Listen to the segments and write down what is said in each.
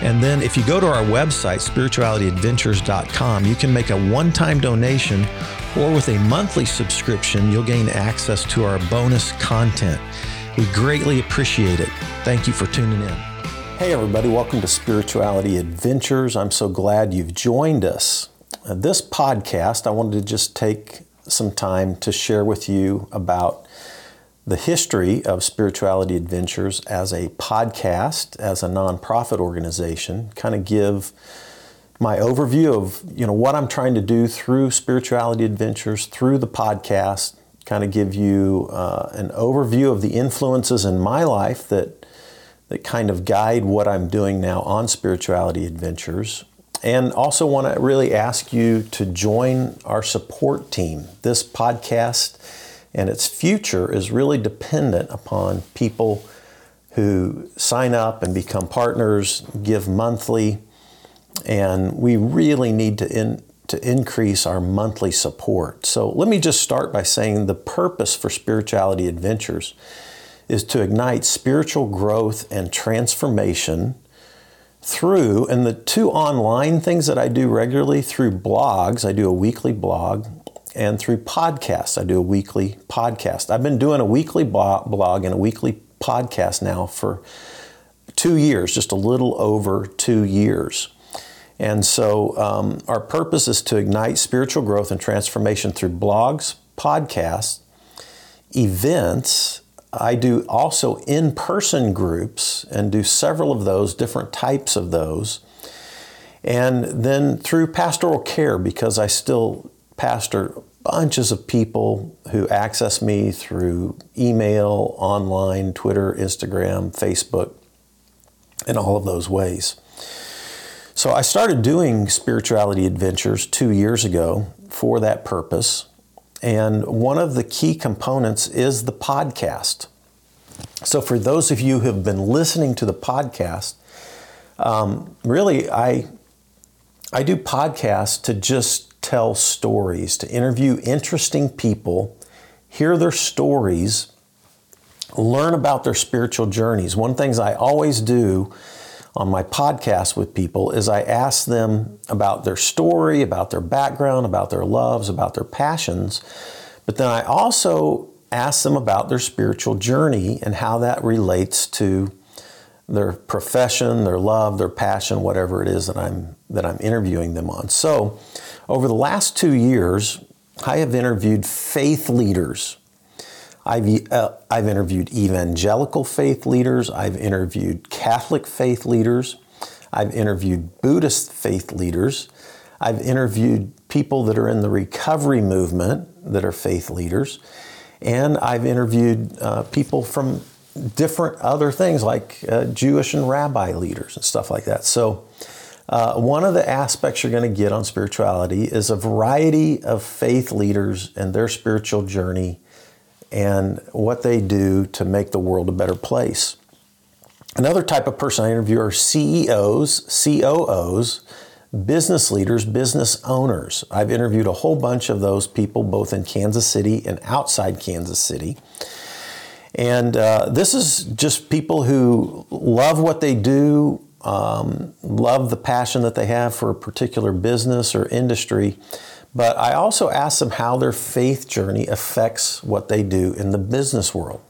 And then if you go to our website, spiritualityadventures.com, you can make a one time donation, or with a monthly subscription, you'll gain access to our bonus content. We greatly appreciate it. Thank you for tuning in. Hey, everybody, welcome to Spirituality Adventures. I'm so glad you've joined us. This podcast, I wanted to just take some time to share with you about the history of Spirituality Adventures as a podcast, as a nonprofit organization, kind of give my overview of you know what I'm trying to do through Spirituality Adventures, through the podcast, kind of give you uh, an overview of the influences in my life that that kind of guide what I'm doing now on Spirituality Adventures. And also want to really ask you to join our support team. This podcast and its future is really dependent upon people who sign up and become partners, give monthly, and we really need to in, to increase our monthly support. So let me just start by saying the purpose for Spirituality Adventures is to ignite spiritual growth and transformation through, and the two online things that I do regularly through blogs, I do a weekly blog and through podcasts. I do a weekly podcast. I've been doing a weekly blog and a weekly podcast now for two years, just a little over two years. And so, um, our purpose is to ignite spiritual growth and transformation through blogs, podcasts, events. I do also in person groups and do several of those, different types of those. And then through pastoral care, because I still pastor bunches of people who access me through email, online, Twitter, Instagram, Facebook, and all of those ways. So I started doing spirituality adventures two years ago for that purpose. And one of the key components is the podcast. So, for those of you who have been listening to the podcast, um, really, I, I do podcasts to just tell stories, to interview interesting people, hear their stories, learn about their spiritual journeys. One of the things I always do on my podcast with people is I ask them about their story, about their background, about their loves, about their passions. But then I also ask them about their spiritual journey and how that relates to their profession, their love, their passion, whatever it is that I'm that I'm interviewing them on. So, over the last two years, I have interviewed faith leaders. I've, uh, I've interviewed evangelical faith leaders. I've interviewed Catholic faith leaders. I've interviewed Buddhist faith leaders. I've interviewed people that are in the recovery movement that are faith leaders. And I've interviewed uh, people from different other things like uh, Jewish and rabbi leaders and stuff like that. So, uh, one of the aspects you're going to get on spirituality is a variety of faith leaders and their spiritual journey and what they do to make the world a better place. Another type of person I interview are CEOs, COOs, business leaders, business owners. I've interviewed a whole bunch of those people both in Kansas City and outside Kansas City. And uh, this is just people who love what they do, um, love the passion that they have for a particular business or industry. But I also ask them how their faith journey affects what they do in the business world.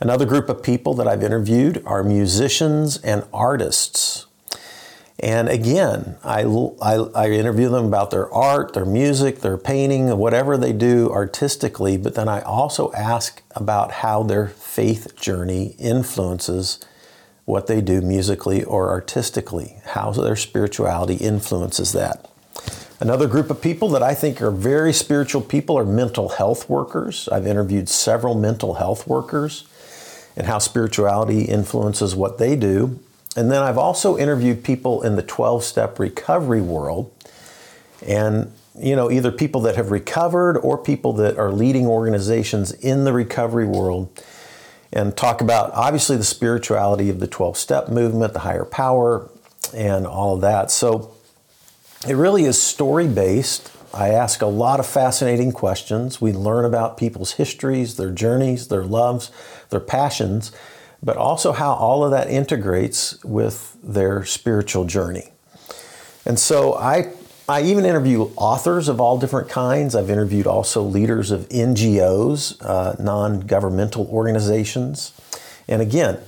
Another group of people that I've interviewed are musicians and artists. And again, I, I, I, interview them about their art, their music, their painting, whatever they do artistically, but then I also ask about how their faith journey influences what they do musically or artistically, how their spirituality influences that. Another group of people that I think are very spiritual people are mental health workers. I've interviewed several mental health workers and how spirituality influences what they do. And then I've also interviewed people in the 12 step recovery world. And you know, either people that have recovered or people that are leading organizations in the recovery world and talk about obviously the spirituality of the 12 step movement, the higher power, and all that. So it really is story based. I ask a lot of fascinating questions. We learn about people's histories, their journeys, their loves, their passions, but also how all of that integrates with their spiritual journey. And so I I even interview authors of all different kinds. I've interviewed also leaders of NGOs, uh, non governmental organizations. And again,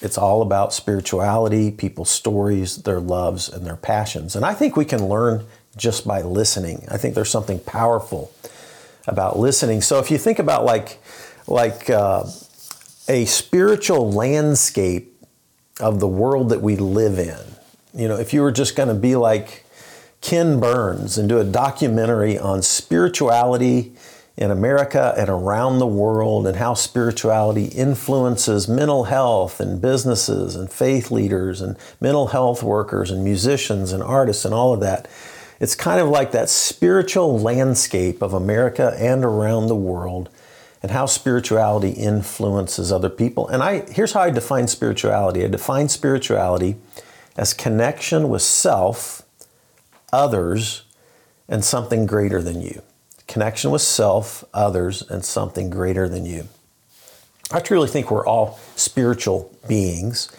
it's all about spirituality, people's stories, their loves, and their passions. And I think we can learn just by listening. I think there's something powerful about listening. So if you think about like, like uh, a spiritual landscape of the world that we live in, you know, if you were just going to be like, Ken Burns and do a documentary on spirituality in America and around the world and how spirituality influences mental health and businesses and faith leaders and mental health workers and musicians and artists and all of that. It's kind of like that spiritual landscape of America and around the world and how spirituality influences other people. And I here's how I define spirituality. I define spirituality as connection with self others, and something greater than you. Connection with self, others, and something greater than you. I truly think we're all spiritual beings.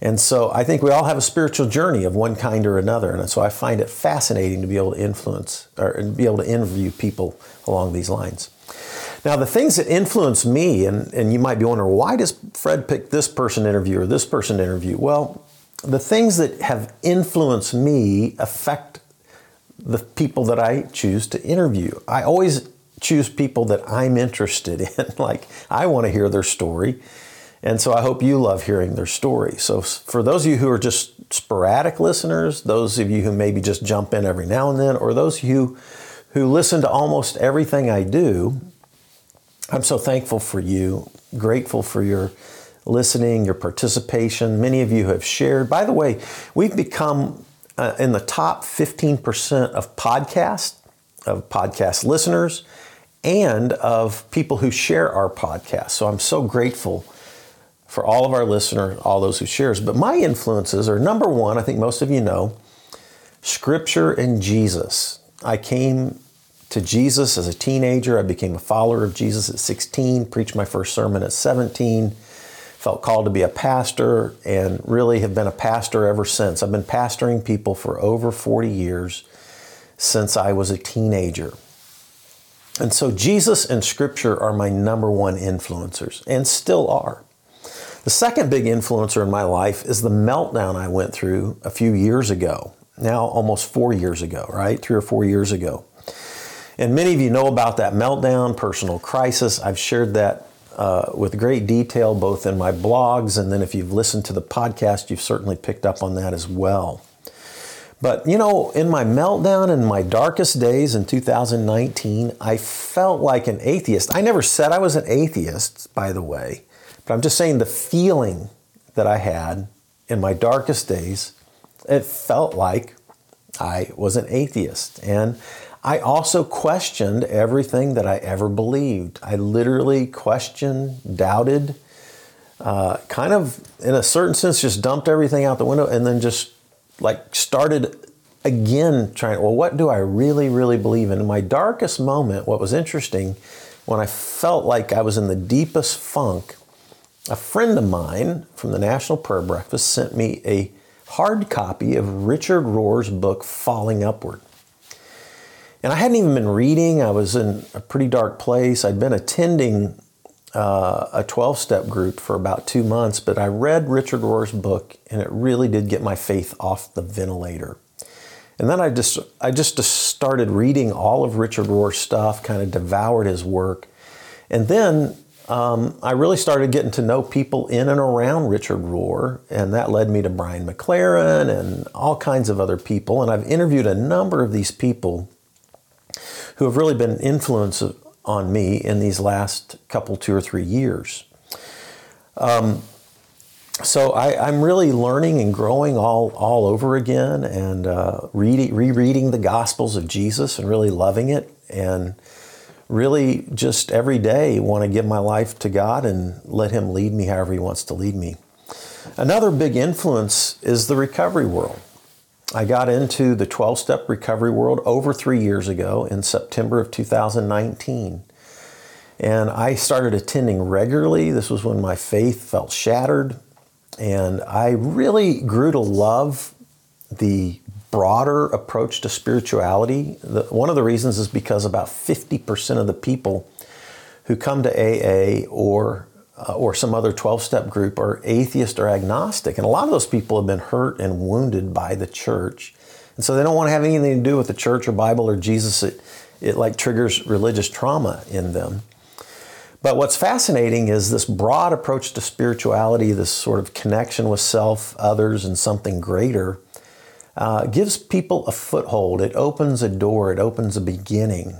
And so I think we all have a spiritual journey of one kind or another. And so I find it fascinating to be able to influence or be able to interview people along these lines. Now, the things that influence me, and, and you might be wondering, why does Fred pick this person interview or this person interview? Well, the things that have influenced me affect the people that I choose to interview. I always choose people that I'm interested in. like, I want to hear their story. And so I hope you love hearing their story. So, for those of you who are just sporadic listeners, those of you who maybe just jump in every now and then, or those of you who listen to almost everything I do, I'm so thankful for you, grateful for your listening, your participation. Many of you have shared. By the way, we've become uh, in the top 15% of podcasts, of podcast listeners, and of people who share our podcast. So I'm so grateful for all of our listeners, all those who shares. But my influences are number one, I think most of you know, Scripture and Jesus. I came to Jesus as a teenager. I became a follower of Jesus at 16, preached my first sermon at 17 felt called to be a pastor and really have been a pastor ever since. I've been pastoring people for over 40 years since I was a teenager. And so Jesus and Scripture are my number one influencers and still are. The second big influencer in my life is the meltdown I went through a few years ago, now almost four years ago, right? Three or four years ago. And many of you know about that meltdown, personal crisis. I've shared that uh, with great detail, both in my blogs and then if you've listened to the podcast, you've certainly picked up on that as well. But you know, in my meltdown in my darkest days in 2019, I felt like an atheist. I never said I was an atheist, by the way, but I'm just saying the feeling that I had in my darkest days, it felt like I was an atheist. And I also questioned everything that I ever believed. I literally questioned, doubted, uh, kind of, in a certain sense, just dumped everything out the window and then just like started again trying, well, what do I really, really believe in? In my darkest moment, what was interesting, when I felt like I was in the deepest funk, a friend of mine from the National Prayer Breakfast sent me a hard copy of Richard Rohr's book, Falling Upward. And I hadn't even been reading. I was in a pretty dark place. I'd been attending uh, a 12 step group for about two months, but I read Richard Rohr's book and it really did get my faith off the ventilator. And then I just, I just started reading all of Richard Rohr's stuff, kind of devoured his work. And then um, I really started getting to know people in and around Richard Rohr, and that led me to Brian McLaren and all kinds of other people. And I've interviewed a number of these people who have really been influence on me in these last couple, two or three years. Um, so I, am really learning and growing all, all over again and uh, reading, rereading the Gospels of Jesus and really loving it. And really just every day want to give my life to God and let Him lead me however He wants to lead me. Another big influence is the recovery world. I got into the 12 step recovery world over three years ago in September of 2019. And I started attending regularly. This was when my faith felt shattered. And I really grew to love the broader approach to spirituality. The, one of the reasons is because about 50% of the people who come to AA or uh, or some other 12 step group are atheist or agnostic. And a lot of those people have been hurt and wounded by the church. And so they don't want to have anything to do with the church or Bible or Jesus. It, it like triggers religious trauma in them. But what's fascinating is this broad approach to spirituality, this sort of connection with self, others, and something greater uh, gives people a foothold. It opens a door, it opens a beginning.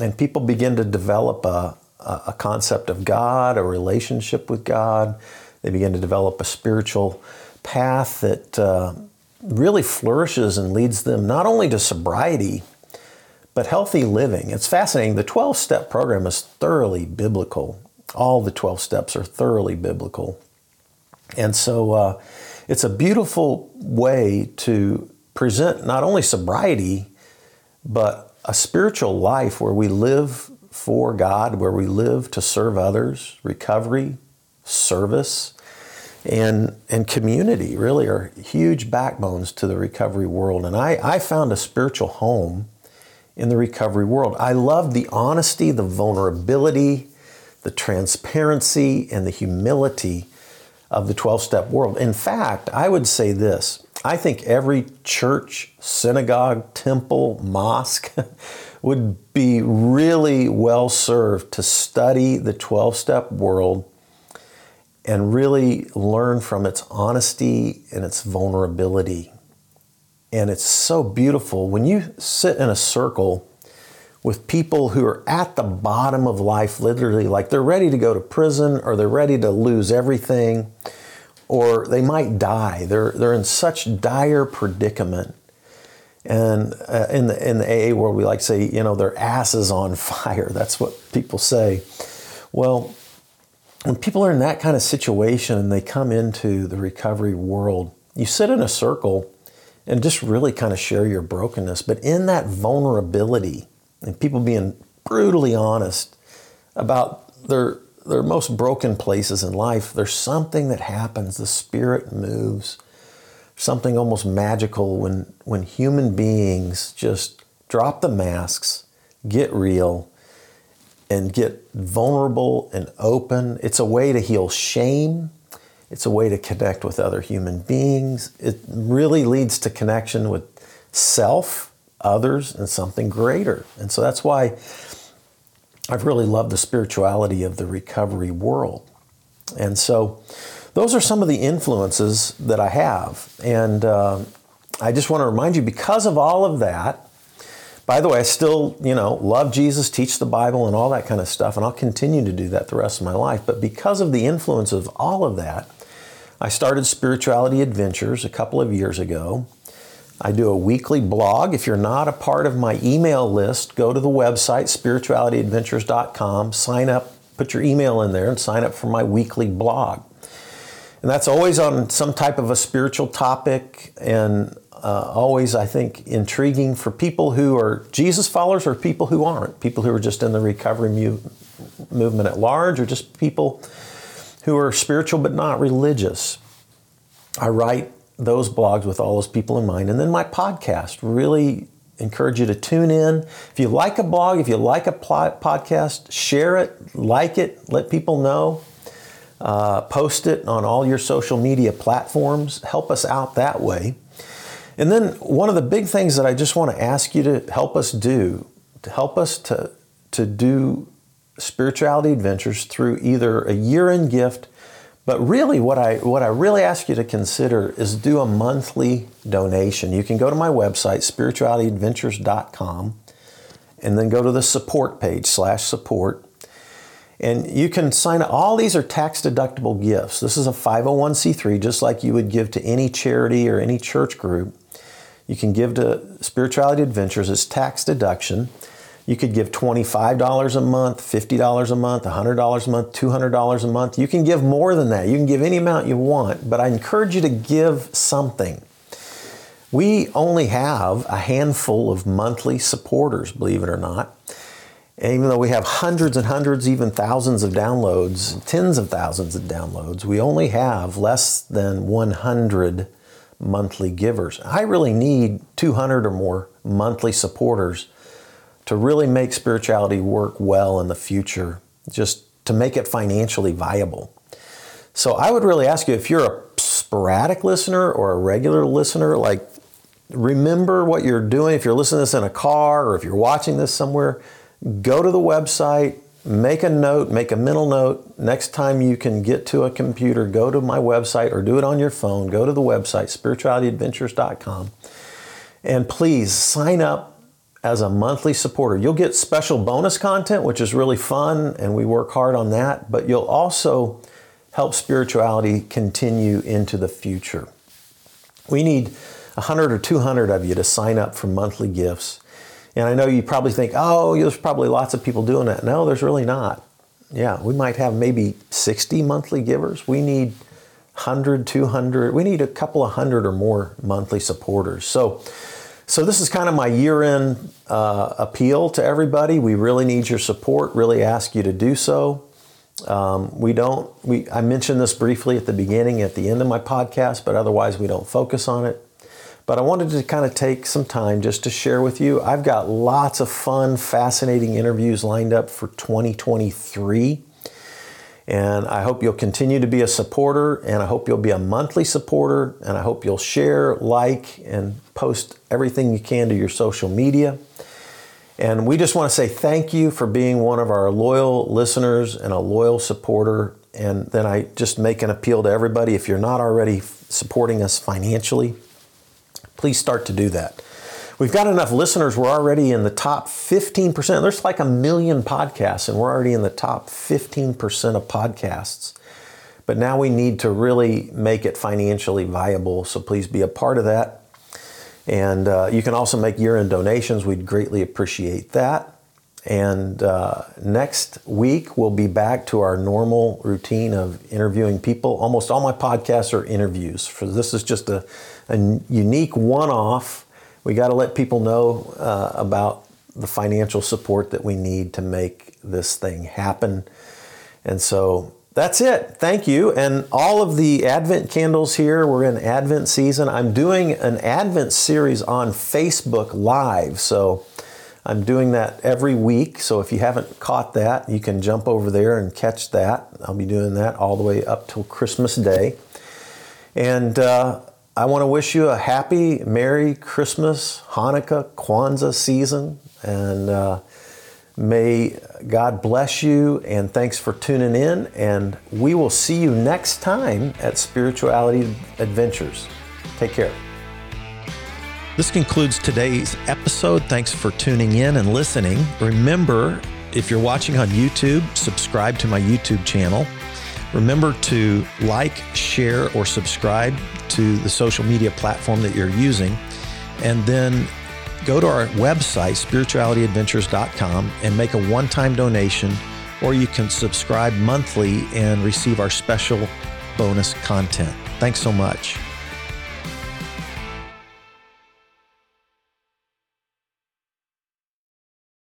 And people begin to develop a, a concept of God, a relationship with God. They begin to develop a spiritual path that uh, really flourishes and leads them not only to sobriety, but healthy living. It's fascinating. The 12 step program is thoroughly biblical. All the 12 steps are thoroughly biblical. And so, uh, it's a beautiful way to present not only sobriety, but a spiritual life where we live for God, where we live to serve others, recovery, service, and, and community really are huge backbones to the recovery world. And I, I found a spiritual home in the recovery world. I love the honesty, the vulnerability, the transparency, and the humility of the 12 step world. In fact, I would say this I think every church, synagogue, temple, mosque would be really well served to study the 12 step world and really learn from its honesty and its vulnerability. And it's so beautiful when you sit in a circle with people who are at the bottom of life, literally, like they're ready to go to prison or they're ready to lose everything or they might die. They're, they're in such dire predicament. And uh, in, the, in the AA world, we like to say, you know, their ass is on fire. That's what people say. Well, when people are in that kind of situation and they come into the recovery world, you sit in a circle and just really kind of share your brokenness. But in that vulnerability, and people being brutally honest about their their most broken places in life, there's something that happens. The spirit moves, something almost magical when when human beings just drop the masks, get real, and get vulnerable and open. It's a way to heal shame. It's a way to connect with other human beings. It really leads to connection with self others, and something greater. And so that's why I've really loved the spirituality of the recovery world. And so those are some of the influences that I have. And uh, I just want to remind you because of all of that, by the way, I still, you know, love Jesus, teach the Bible, and all that kind of stuff, and I'll continue to do that the rest of my life. But because of the influence of all of that, I started Spirituality Adventures a couple of years ago. I do a weekly blog. If you're not a part of my email list, go to the website, spiritualityadventures.com, sign up, put your email in there, and sign up for my weekly blog. And that's always on some type of a spiritual topic and uh, always, I think, intriguing for people who are Jesus followers or people who aren't, people who are just in the recovery mu- movement at large, or just people who are spiritual but not religious. I write those blogs with all those people in mind. And then my podcast, really encourage you to tune in. If you like a blog, if you like a podcast, share it, like it, let people know. Uh, post it on all your social media platforms. Help us out that way. And then one of the big things that I just want to ask you to help us do, to help us to, to do spirituality adventures through either a year end gift but really, what I, what I really ask you to consider is do a monthly donation. You can go to my website, spiritualityadventures.com, and then go to the support page, slash support. And you can sign up. All these are tax deductible gifts. This is a 501c3, just like you would give to any charity or any church group. You can give to Spirituality Adventures, it's tax deduction. You could give $25 a month, $50 a month, $100 a month, $200 a month. You can give more than that. You can give any amount you want, but I encourage you to give something. We only have a handful of monthly supporters, believe it or not. And even though we have hundreds and hundreds, even thousands of downloads, tens of thousands of downloads, we only have less than 100 monthly givers. I really need 200 or more monthly supporters to really make spirituality work well in the future, just to make it financially viable. So I would really ask you if you're a sporadic listener or a regular listener, like remember what you're doing. If you're listening to this in a car or if you're watching this somewhere, go to the website, make a note, make a mental note. Next time you can get to a computer, go to my website or do it on your phone. Go to the website, spiritualityadventures.com, and please sign up as a monthly supporter. You'll get special bonus content, which is really fun, and we work hard on that, but you'll also help spirituality continue into the future. We need 100 or 200 of you to sign up for monthly gifts. And I know you probably think, oh, there's probably lots of people doing that. No, there's really not. Yeah, we might have maybe 60 monthly givers. We need 100, 200, we need a couple of hundred or more monthly supporters. So, so this is kind of my year-end uh, appeal to everybody. We really need your support. Really ask you to do so. Um, we don't. We I mentioned this briefly at the beginning, at the end of my podcast, but otherwise we don't focus on it. But I wanted to kind of take some time just to share with you. I've got lots of fun, fascinating interviews lined up for 2023. And I hope you'll continue to be a supporter, and I hope you'll be a monthly supporter, and I hope you'll share, like, and post everything you can to your social media. And we just want to say thank you for being one of our loyal listeners and a loyal supporter. And then I just make an appeal to everybody if you're not already supporting us financially, please start to do that. We've got enough listeners. We're already in the top 15%. There's like a million podcasts, and we're already in the top 15% of podcasts. But now we need to really make it financially viable. So please be a part of that. And uh, you can also make year end donations. We'd greatly appreciate that. And uh, next week, we'll be back to our normal routine of interviewing people. Almost all my podcasts are interviews. For this is just a, a unique one-off we got to let people know uh, about the financial support that we need to make this thing happen. And so that's it. Thank you. And all of the Advent candles here, we're in Advent season. I'm doing an Advent series on Facebook Live. So I'm doing that every week. So if you haven't caught that, you can jump over there and catch that. I'll be doing that all the way up till Christmas Day. And uh, I want to wish you a happy, Merry Christmas, Hanukkah, Kwanzaa season, and uh, may God bless you. And thanks for tuning in. And we will see you next time at Spirituality Adventures. Take care. This concludes today's episode. Thanks for tuning in and listening. Remember, if you're watching on YouTube, subscribe to my YouTube channel. Remember to like, share, or subscribe to the social media platform that you're using. And then go to our website, spiritualityadventures.com, and make a one time donation, or you can subscribe monthly and receive our special bonus content. Thanks so much.